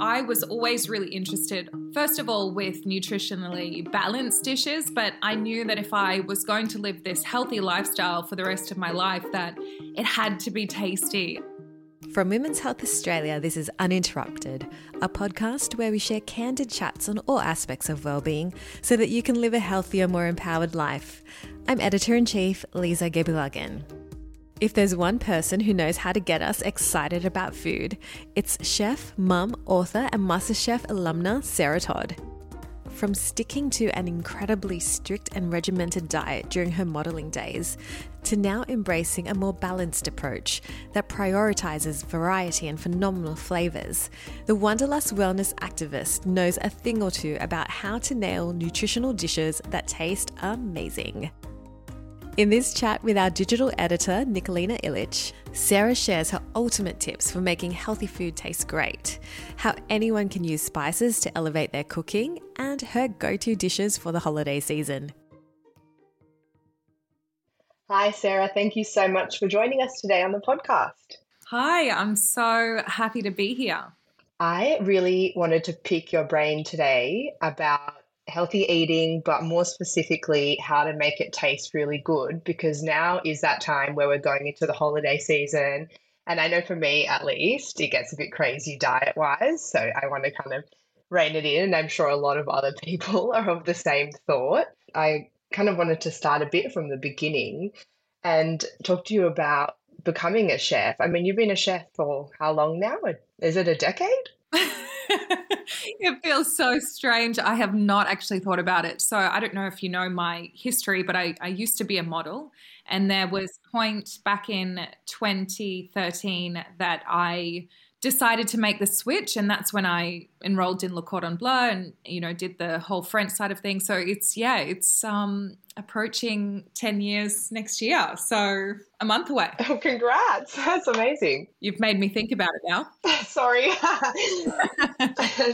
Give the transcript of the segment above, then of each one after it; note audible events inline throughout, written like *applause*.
I was always really interested, first of all, with nutritionally balanced dishes, but I knew that if I was going to live this healthy lifestyle for the rest of my life, that it had to be tasty. From Women's Health Australia, this is Uninterrupted, a podcast where we share candid chats on all aspects of well-being so that you can live a healthier, more empowered life. I'm editor in chief Lisa Gebilagan. If there's one person who knows how to get us excited about food, it's chef, mum, author, and MasterChef alumna Sarah Todd. From sticking to an incredibly strict and regimented diet during her modelling days, to now embracing a more balanced approach that prioritises variety and phenomenal flavours, the Wanderlust Wellness activist knows a thing or two about how to nail nutritional dishes that taste amazing. In this chat with our digital editor, Nicolina Illich, Sarah shares her ultimate tips for making healthy food taste great, how anyone can use spices to elevate their cooking, and her go to dishes for the holiday season. Hi, Sarah. Thank you so much for joining us today on the podcast. Hi, I'm so happy to be here. I really wanted to pick your brain today about healthy eating, but more specifically, how to make it taste really good because now is that time where we're going into the holiday season. And I know for me, at least, it gets a bit crazy diet wise. So I want to kind of rein it in. And I'm sure a lot of other *laughs* people are of the same thought. I kind of wanted to start a bit from the beginning and talk to you about becoming a chef. I mean, you've been a chef for how long now? Is it a decade? *laughs* it feels so strange. I have not actually thought about it. So I don't know if you know my history, but I, I used to be a model. And there was a point back in 2013 that I decided to make the switch and that's when I enrolled in Le Cordon Bleu and you know did the whole French side of things. So it's yeah it's um approaching 10 years next year. So a month away. Oh congrats. That's amazing. You've made me think about it now. *laughs* Sorry. *laughs*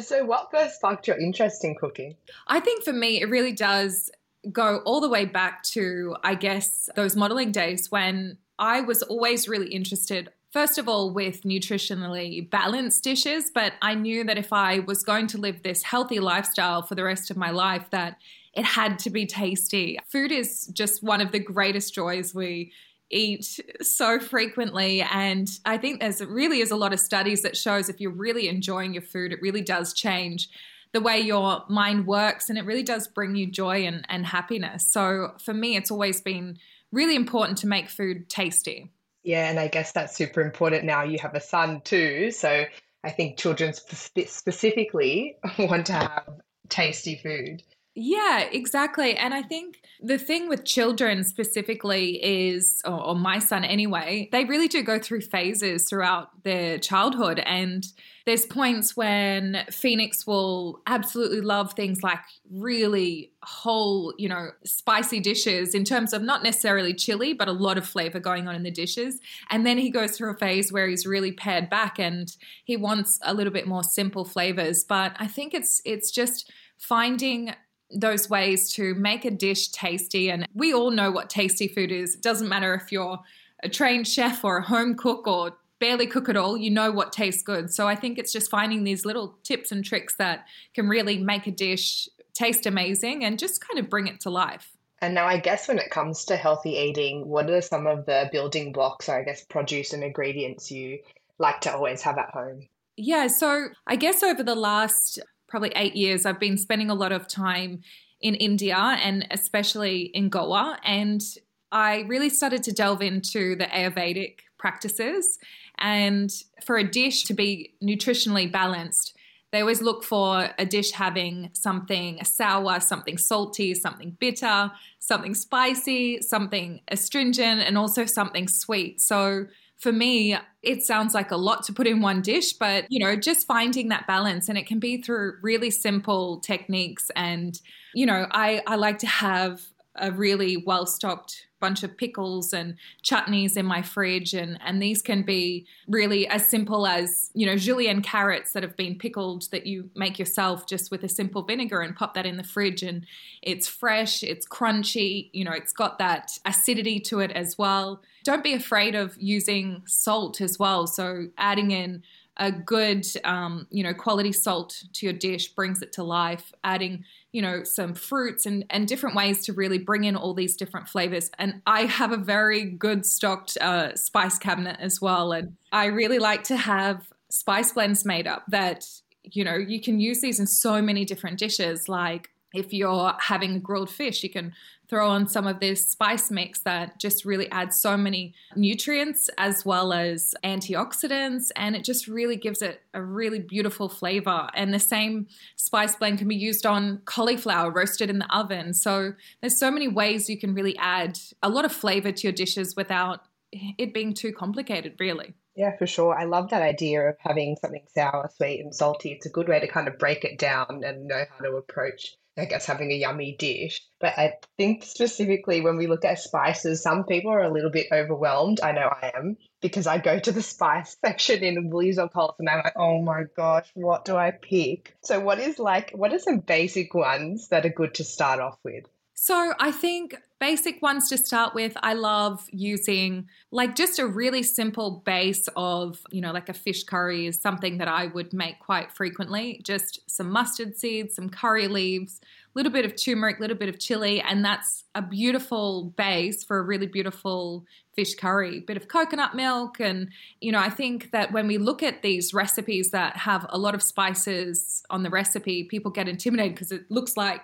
So what first sparked your interest in cooking? I think for me it really does go all the way back to I guess those modeling days when I was always really interested first of all, with nutritionally balanced dishes, but I knew that if I was going to live this healthy lifestyle for the rest of my life, that it had to be tasty. Food is just one of the greatest joys we eat so frequently and i think there's really is a lot of studies that shows if you're really enjoying your food it really does change the way your mind works and it really does bring you joy and, and happiness so for me it's always been really important to make food tasty yeah, and I guess that's super important now. You have a son too. So I think children spe- specifically *laughs* want to have tasty food. Yeah, exactly. And I think the thing with children specifically is, or, or, my son anyway, they really do go through phases throughout their childhood. And there's points when Phoenix will absolutely love things like really whole, you know, spicy dishes in terms of not necessarily chili, but a lot of flavor going on in the dishes. And then he goes through a phase where he's really pared back and he wants a little bit more simple flavors. But I think it's it's just finding those ways to make a dish tasty. And we all know what tasty food is. It doesn't matter if you're a trained chef or a home cook or barely cook at all, you know what tastes good. So I think it's just finding these little tips and tricks that can really make a dish taste amazing and just kind of bring it to life. And now, I guess when it comes to healthy eating, what are some of the building blocks, or I guess produce and ingredients you like to always have at home? Yeah, so I guess over the last probably eight years, I've been spending a lot of time in India and especially in Goa. And I really started to delve into the Ayurvedic practices. And for a dish to be nutritionally balanced, they always look for a dish having something sour, something salty, something bitter, something spicy, something astringent, and also something sweet. So for me, it sounds like a lot to put in one dish, but you know, just finding that balance and it can be through really simple techniques. And, you know, I, I like to have a really well stocked bunch of pickles and chutneys in my fridge and and these can be really as simple as you know julienne carrots that have been pickled that you make yourself just with a simple vinegar and pop that in the fridge and it's fresh it's crunchy you know it's got that acidity to it as well. Don't be afraid of using salt as well so adding in a good, um, you know, quality salt to your dish brings it to life. Adding, you know, some fruits and and different ways to really bring in all these different flavors. And I have a very good stocked uh, spice cabinet as well, and I really like to have spice blends made up that you know you can use these in so many different dishes like if you're having grilled fish, you can throw on some of this spice mix that just really adds so many nutrients as well as antioxidants. And it just really gives it a really beautiful flavor. And the same spice blend can be used on cauliflower roasted in the oven. So there's so many ways you can really add a lot of flavor to your dishes without it being too complicated, really. Yeah, for sure. I love that idea of having something sour, sweet, and salty. It's a good way to kind of break it down and know how to approach I guess having a yummy dish. But I think specifically when we look at spices, some people are a little bit overwhelmed. I know I am because I go to the spice *laughs* section in Woolies or Coles and I'm like, oh my gosh, what do I pick? So what is like what are some basic ones that are good to start off with? So I think basic ones to start with, I love using like just a really simple base of, you know, like a fish curry is something that I would make quite frequently. Just some mustard seeds, some curry leaves, a little bit of turmeric, a little bit of chili, and that's a beautiful base for a really beautiful fish curry. Bit of coconut milk and you know, I think that when we look at these recipes that have a lot of spices on the recipe, people get intimidated because it looks like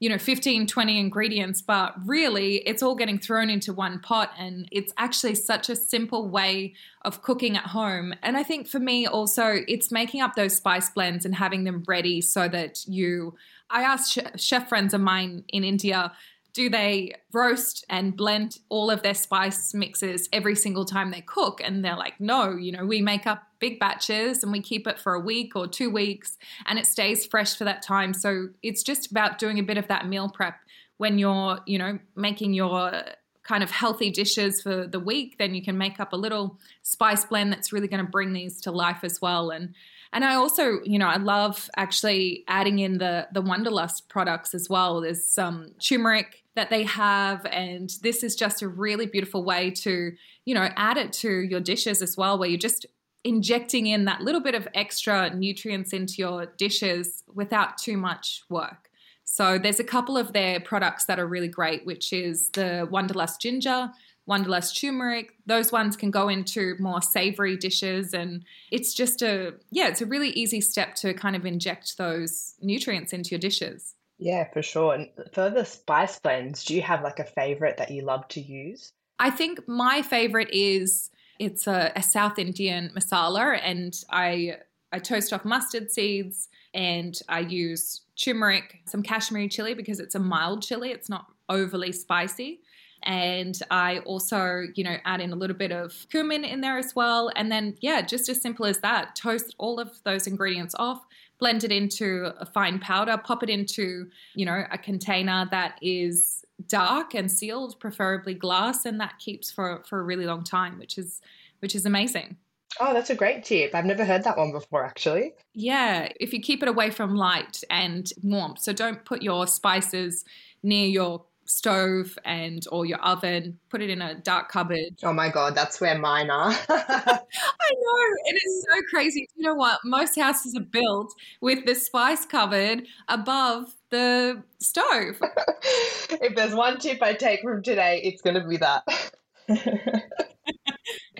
you know 15 20 ingredients but really it's all getting thrown into one pot and it's actually such a simple way of cooking at home. And i think for me also it's making up those spice blends and having them ready so that you i asked chef friends of mine in india do they roast and blend all of their spice mixes every single time they cook? And they're like, no, you know, we make up big batches and we keep it for a week or two weeks and it stays fresh for that time. So it's just about doing a bit of that meal prep when you're, you know, making your kind of healthy dishes for the week, then you can make up a little spice blend that's really going to bring these to life as well. And and I also, you know, I love actually adding in the the Wanderlust products as well. There's some turmeric that they have, and this is just a really beautiful way to, you know, add it to your dishes as well, where you're just injecting in that little bit of extra nutrients into your dishes without too much work. So there's a couple of their products that are really great, which is the Wanderlust ginger Wanderlust turmeric. Those ones can go into more savory dishes. And it's just a, yeah, it's a really easy step to kind of inject those nutrients into your dishes. Yeah, for sure. And for the spice blends, do you have like a favorite that you love to use? I think my favorite is it's a, a South Indian masala, and I I toast off mustard seeds and I use turmeric, some Kashmiri chili because it's a mild chili. It's not overly spicy. And I also, you know, add in a little bit of cumin in there as well. And then, yeah, just as simple as that, toast all of those ingredients off, blend it into a fine powder, pop it into, you know, a container that is dark and sealed, preferably glass, and that keeps for, for a really long time, which is which is amazing. Oh, that's a great tip. I've never heard that one before, actually. Yeah, if you keep it away from light and warmth. So don't put your spices near your stove and or your oven put it in a dark cupboard. Oh my god that's where mine are. *laughs* I know And it is so crazy. You know what? Most houses are built with the spice cupboard above the stove. *laughs* If there's one tip i take from today it's going to be that *laughs*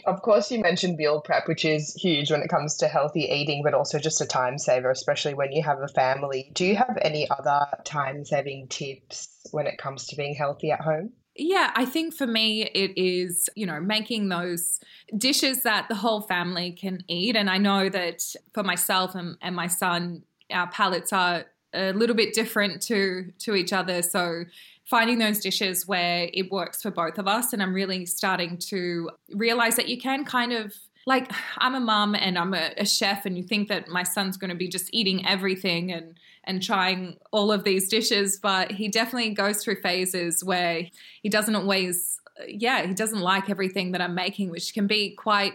of course, you mentioned meal prep, which is huge when it comes to healthy eating, but also just a time saver, especially when you have a family. Do you have any other time saving tips when it comes to being healthy at home? Yeah, I think for me, it is, you know, making those dishes that the whole family can eat. And I know that for myself and, and my son, our palates are a little bit different to to each other. So finding those dishes where it works for both of us. And I'm really starting to realize that you can kind of like I'm a mum and I'm a, a, chef, and you think that my son's going to be just eating everything and and trying all of these dishes, but he definitely goes through phases where he doesn't always, yeah, he doesn't like everything that I'm making, which can be quite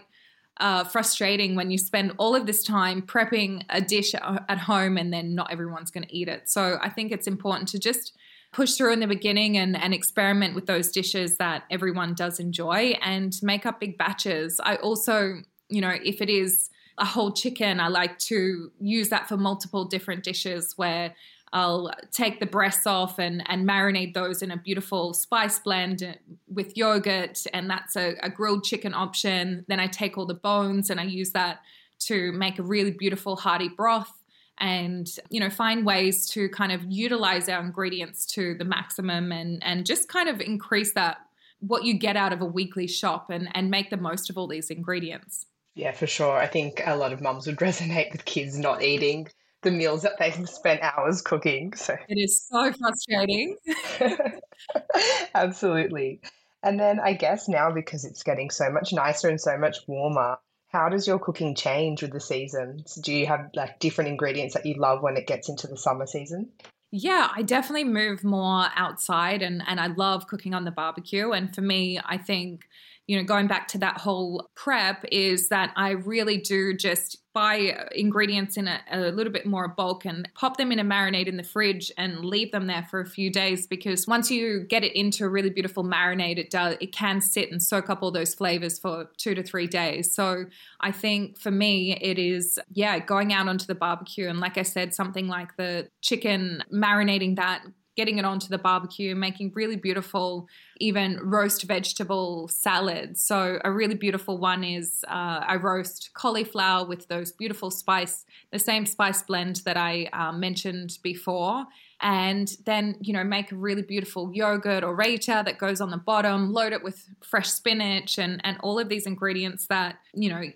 uh, frustrating when you spend all of this time prepping a dish at home and then not everyone's going to eat it. So I think it's important to just push through in the beginning and, and experiment with those dishes that everyone does enjoy and make up big batches. I also, you know, if it is a whole chicken, I like to use that for multiple different dishes where I'll take the breasts off and, and marinate those in a beautiful spice blend with yogurt, and that's a, a grilled chicken option. Then I take all the bones and I use that to make a really beautiful hearty broth and you know find ways to kind of utilize our ingredients to the maximum and and just kind of increase that what you get out of a weekly shop and and make the most of all these ingredients yeah for sure i think a lot of mums would *laughs* resonate with kids not eating the meals that they've spent hours cooking. So it is so frustrating. *laughs* *laughs* Absolutely. And then I guess now because it's getting so much nicer and so much warmer, how does your cooking change with the seasons? Do you have like different ingredients that you love when it gets into the summer season? Yeah, I definitely move more outside and, and I love cooking on the barbecue. And for me, I think you know, going back to that whole prep is that I really do just buy ingredients in a, a, little bit more bulk and pop them in a marinade in the fridge and leave them there for a few days because once you get it into a really beautiful marinade it does it can sit and soak up all those flavors for 2 to 3 days. So i think for me it is yeah going out onto the barbecue and like i said something like the chicken marinating that getting it onto the barbecue, making really beautiful, even roast vegetable salads. So, a really beautiful one is uh, I roast cauliflower with those beautiful spice, the same spice blend that I uh, mentioned before. And then, you know, make a really beautiful yogurt or raita that goes on the bottom, load it with fresh spinach and, and all of these ingredients that, you know, *sighs*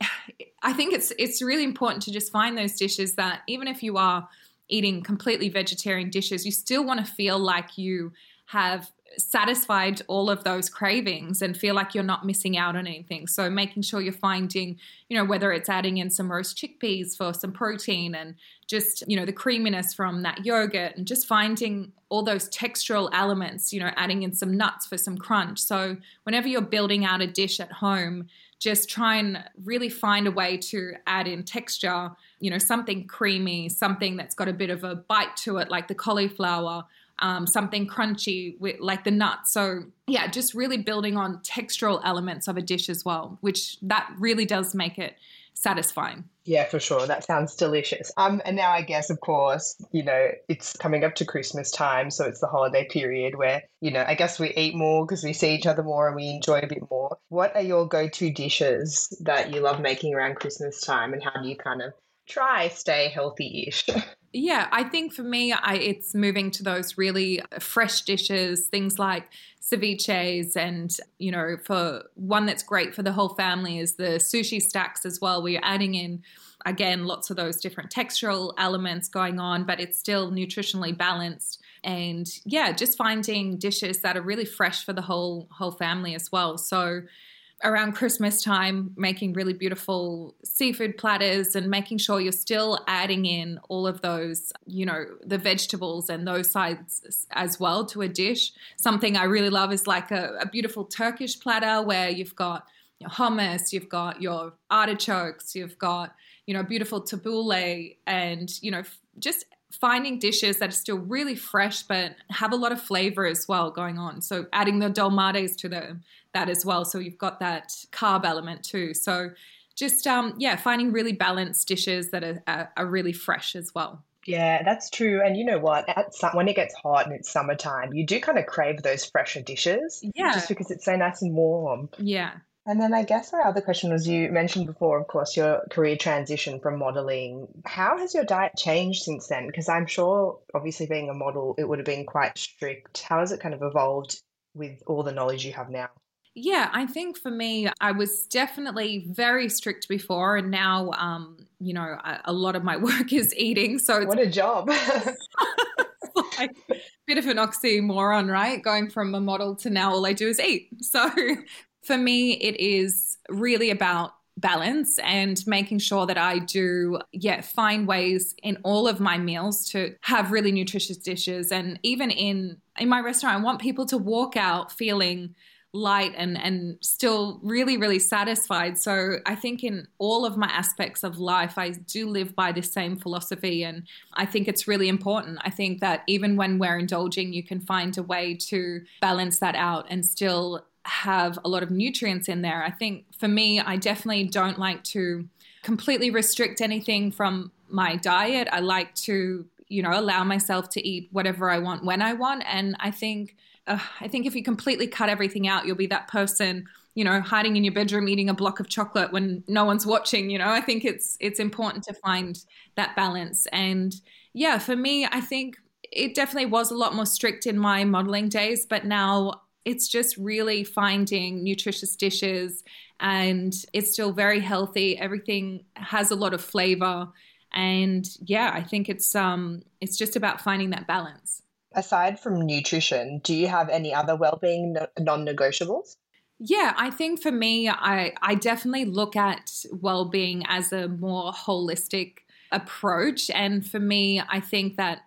I think it's it's really important to just find those dishes that even if you are eating completely vegetarian dishes, you still want to feel like you have satisfied all of those cravings and feel like you're not missing out on anything. So making sure you're finding, you know, whether it's adding in some roast chickpeas for some protein and just, you know, the creaminess from that yogurt and just finding all those textural elements, you know, adding in some nuts for some crunch. So whenever you're building out a dish at home, just try and really find a way to add in texture, you know, something creamy, something that's got a bit of a bite to it, like the cauliflower, um, something crunchy with like the nuts. So yeah, just really building on textural elements of a dish as well, which that really does make it satisfying. Yeah, for sure. That sounds delicious. Um, and now I guess, of course, you know, it's coming up to Christmas time, so it's the holiday period where, you know, I guess we eat more because we see each other more and we enjoy a bit more. What are your go-to dishes that you love making around Christmas time, and how do you kind of try stay healthy-ish? *laughs* Yeah, I think for me, I, it's moving to those really uh, fresh dishes, things like ceviches, and you know, for one that's great for the whole family is the sushi stacks as well. We're adding in again lots of those different textural elements going on, but it's still nutritionally balanced. And yeah, just finding dishes that are really fresh for the whole whole family as well. So around Christmas time, making really beautiful seafood platters and making sure you're still adding in all of those, you know, the vegetables and those sides as well to a dish. Something I really love is like a, a beautiful Turkish platter where you've got your hummus, you've got your artichokes, you've got, you know, beautiful tabbouleh and, you know, just finding dishes that are still really fresh but have a lot of flavor as well going on. So adding the dolmades to the that as well. So you've got that carb element too. So just um, yeah, finding really balanced dishes that are, are, are really fresh as well. Yeah, that's true. And you know what? At some, when it gets hot and it's summertime, you do kind of crave those fresher dishes. Yeah. Just because it's so nice and warm. Yeah. And then I guess my other question was you mentioned before, of course, your career transition from modeling. How has your diet changed since then? Because I'm sure, obviously, being a model, it would have been quite strict. How has it kind of evolved with all the knowledge you have now? Yeah, I think for me, I was definitely very strict before, and now, um, you know, a, a lot of my *laughs* work is eating. So what a job! *laughs* *laughs* like a bit of an oxymoron, right? Going from a model to now, all I do is eat. So for me, it is really about balance and making sure that I do, yeah, find ways in all of my meals to have really nutritious dishes. And even in in my restaurant, I want people to walk out feeling light and and still really really satisfied so i think in all of my aspects of life i do live by the same philosophy and i think it's really important i think that even when we're indulging you can find a way to balance that out and still have a lot of nutrients in there. I think for me, I definitely don't like to completely restrict anything from my diet. I like to, you know, allow myself to eat whatever I want when I want. And I think, uh, I think if you completely cut everything out, you'll be that person, you know, hiding in your bedroom eating a block of chocolate when no one's watching. You know, I think it's it's important to find that balance. And yeah, for me, I think it definitely was a lot more strict in my modeling days, but now it's just really finding nutritious dishes and it's still very healthy. Everything has a lot of flavor. And yeah, I think it's um it's just about finding that balance. Aside from nutrition, do you have any other well-being non-negotiables? Yeah, I think for me, I, I definitely look at well being as a more holistic approach. And for me, I think that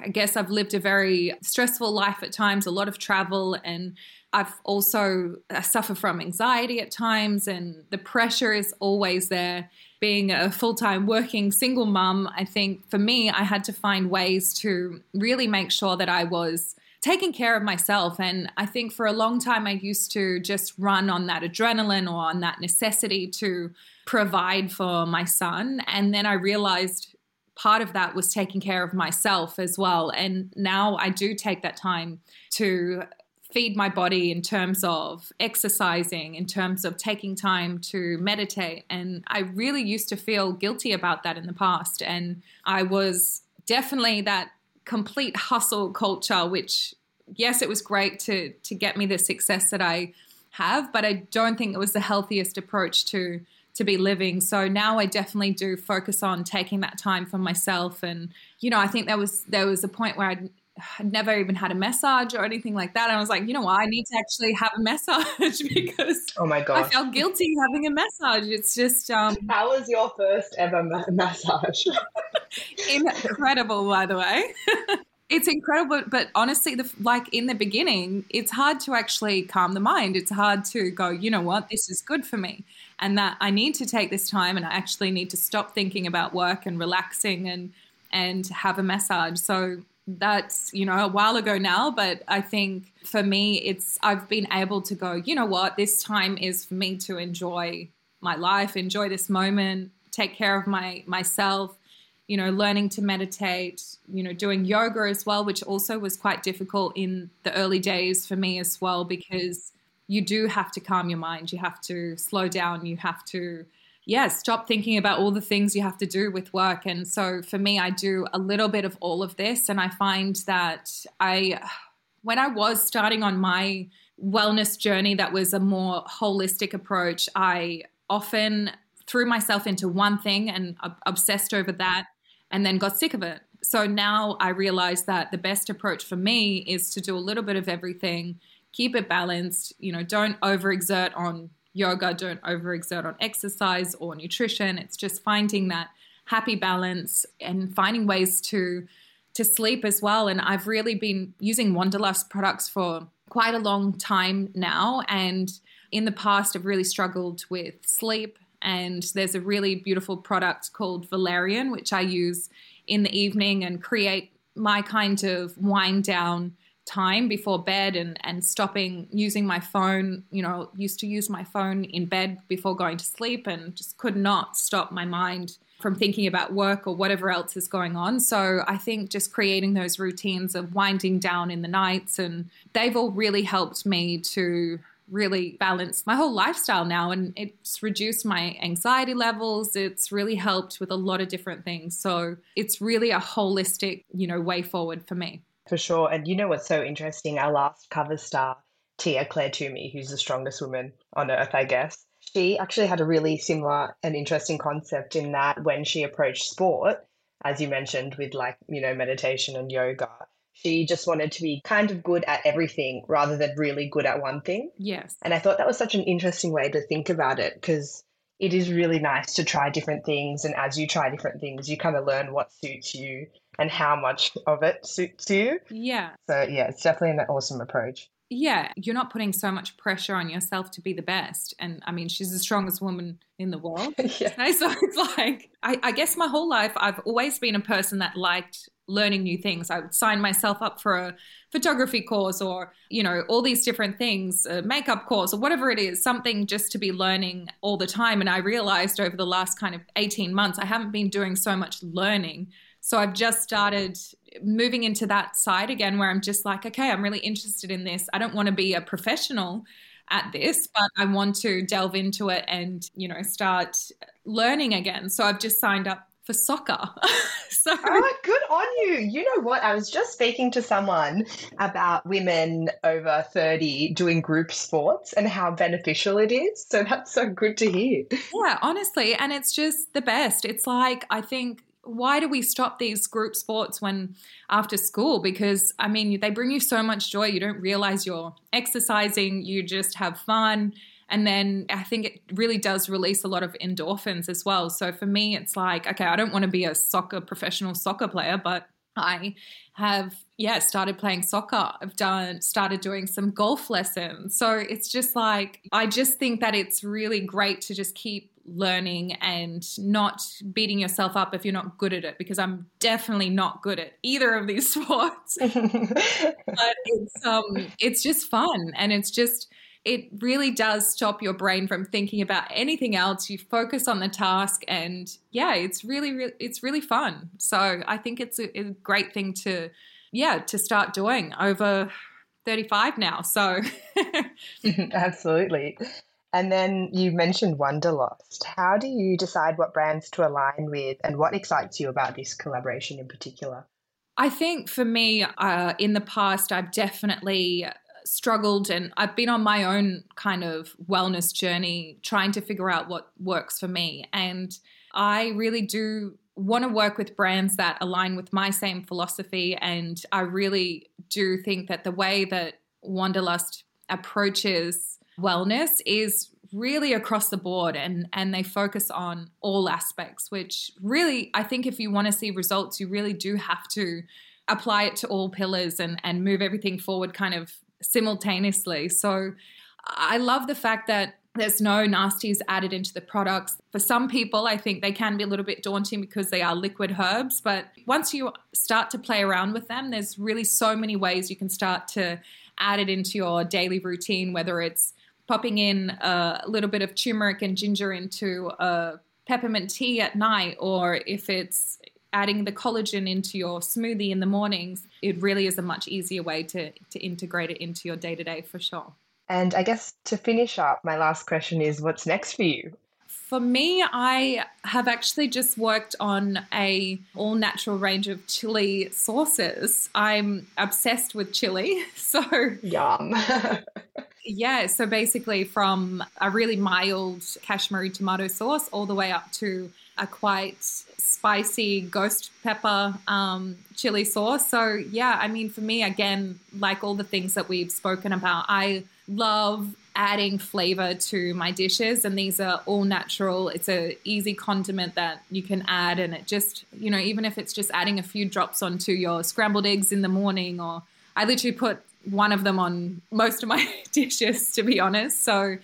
I guess I've lived a very stressful life at times, a lot of travel, and I've also uh, suffered from anxiety at times, and the pressure is always there. Being a full time working single mum, I think for me, I had to find ways to really make sure that I was taking care of myself. And I think for a long time, I used to just run on that adrenaline or on that necessity to provide for my son. And then I realized part of that was taking care of myself as well. And now I do take that time to feed my body in terms of exercising, in terms of taking time to meditate. And I really used to feel guilty about that in the past. And I was definitely that complete hustle culture, which, yes, it was great to, to get me the success that I have, but I don't think it was the healthiest approach to to be living. So now I definitely do focus on taking that time for myself. And you know, I think there was there was a point where I'd, I'd never even had a massage or anything like that. And I was like, you know what, I need to actually have a massage *laughs* because oh my god, I felt guilty having a massage. It's just um, how was your first ever ma- massage? *laughs* incredible, by the way. *laughs* it's incredible but honestly the, like in the beginning it's hard to actually calm the mind it's hard to go you know what this is good for me and that I need to take this time and I actually need to stop thinking about work and relaxing and and have a massage. So that's you know a while ago now but i think for me it's i've been able to go you know what this time is for me to enjoy my life enjoy this moment take care of my myself you know learning to meditate you know doing yoga as well which also was quite difficult in the early days for me as well because you do have to calm your mind. You have to slow down. You have to, yeah, stop thinking about all the things you have to do with work. And so for me, I do a little bit of all of this. And I find that I, when I was starting on my wellness journey that was a more holistic approach, I often threw myself into one thing and obsessed over that and then got sick of it. So now I realize that the best approach for me is to do a little bit of everything keep it balanced. You know, don't overexert on yoga, don't overexert on exercise or nutrition. It's just finding that happy balance and finding ways to to sleep as well. And I've really been using Wanderlust products for quite a long time now. And in the past, I've really struggled with sleep. And there's a really beautiful product called Valerian, which I use in the evening and create my kind of wind down time before bed and and stopping using my phone you know used to use my phone in bed before going to sleep and just could not stop my mind from thinking about work or whatever else is going on. So i think just creating those routines of winding down in the nights and they've all really helped me to really balance my whole lifestyle now and it's reduced my anxiety levels. It's really helped with a lot of different things. So it's really a holistic you know way forward for me for sure. And you know what's so interesting? Our last cover star, Tia Clair Toomey, who's the strongest woman on earth, I guess, she actually had a really similar and interesting concept in that when she approached sport, as you mentioned, with like, you know, meditation and yoga, she just wanted to be kind of good at everything rather than really good at one thing. Yes. And I thought that was such an interesting way to think about it because it is really nice to try different things. And as you try different things, you kind of learn what suits you and how much of it suits you. Yeah. So, yeah, it's definitely an awesome approach. yeah, you're not putting so much pressure on yourself to be the best. And I mean, she's the strongest woman in the world. *laughs* yeah. So it's like, I, I guess my whole life, I've always been a person that liked learning new things. I would sign myself up for a photography course or, you know, all these different things, a makeup course or whatever it is, something just to be learning all the time. And I realized over the last kind of 18 months, I haven't been doing so much learning. So I've just started moving into that side again where I'm just like, okay, I'm really interested in this. I don't want to be a professional at this, but I want to delve into it and, you know, start learning again. So I've just signed up for soccer. *laughs* so oh, good on you. You know what? I was just speaking to someone about women over 30 doing group sports and how beneficial it is. So that's so good to hear. Yeah, honestly. And it's just the best. It's like, I think why do we stop these group sports when after school? Because I mean, they bring you so much joy. You don't realize you're exercising, you just have fun. And then I think it really does release a lot of endorphins as well. So for me, it's like, okay, I don't want to be a soccer professional soccer player, but I have yeah started playing soccer i've done started doing some golf lessons so it's just like i just think that it's really great to just keep learning and not beating yourself up if you're not good at it because I'm definitely not good at either of these *laughs* sports. *laughs* but it's um it's just fun and it's just it really does stop your brain from thinking about anything else. You focus on the task and yeah, it's really, really it's really fun. So I think it's a, a great thing to yeah, to start doing over 35 now. So *laughs* absolutely. And then you mentioned Wanderlust. How do you decide what brands to align with and what excites you about this collaboration in particular? I think for me, uh, in the past, I've definitely struggled and I've been on my own kind of wellness journey trying to figure out what works for me. And I really do want to work with brands that align with my same philosophy. And I really do think that the way that Wanderlust approaches wellness is really across the board and and they focus on all aspects which really I think if you want to see results you really do have to apply it to all pillars and and move everything forward kind of simultaneously so I love the fact that there's no nasties added into the products. For some people, I think they can be a little bit daunting because they are liquid herbs. But once you start to play around with them, there's really so many ways you can start to add it into your daily routine, whether it's popping in a little bit of turmeric and ginger into a peppermint tea at night, or if it's adding the collagen into your smoothie in the mornings, it really is a much easier way to, to integrate it into your day to day for sure. And I guess to finish up, my last question is what's next for you? For me, I have actually just worked on a all natural range of chili sauces. I'm obsessed with chili, *laughs* so yum. *laughs* Yeah, so basically from a really mild Kashmiri tomato sauce all the way up to a quite spicy ghost pepper um, chili sauce. So, yeah, I mean, for me, again, like all the things that we've spoken about, I love adding flavor to my dishes and these are all natural. It's a easy condiment that you can add and it just you know even if it's just adding a few drops onto your scrambled eggs in the morning or i literally put one of them on most of my *laughs* dishes, to be honest. So,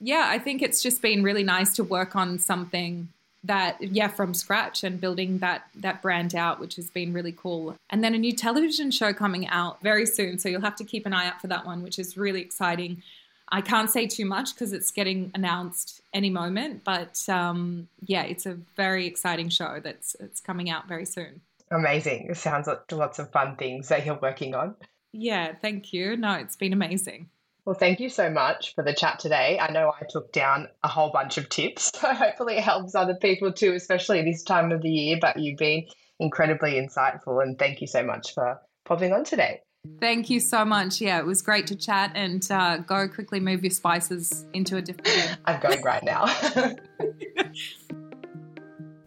yeah, I think it's just been really nice to work on something that yeah from scratch and building that that brand out which has been really cool. And then a new television show coming out very soon so you'll have to keep an eye out for that one which is really exciting i can't say too much because it's getting announced any moment but um, yeah it's a very exciting show that's it's coming out very soon amazing it sounds like lots of fun things that you're working on yeah, thank you. No, it's been amazing. Well, thank you so much for the chat today. I know I took down a whole bunch of tips, *laughs* so hopefully it helps other people too, especially this time of the year. But you've been incredibly insightful, and thank you so much for popping on today. Thank you so much. Yeah, it was great to chat and uh, go quickly move your spices into a different. *laughs* I'm going right now. *laughs*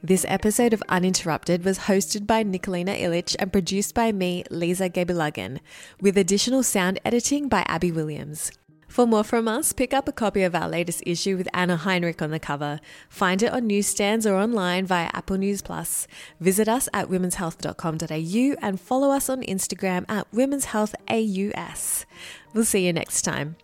This episode of Uninterrupted was hosted by Nikolina Illich and produced by me, Lisa Gebilagan, with additional sound editing by Abby Williams. For more from us, pick up a copy of our latest issue with Anna Heinrich on the cover. Find it on newsstands or online via Apple News Plus. Visit us at womenshealth.com.au and follow us on Instagram at womenshealthaus. We'll see you next time.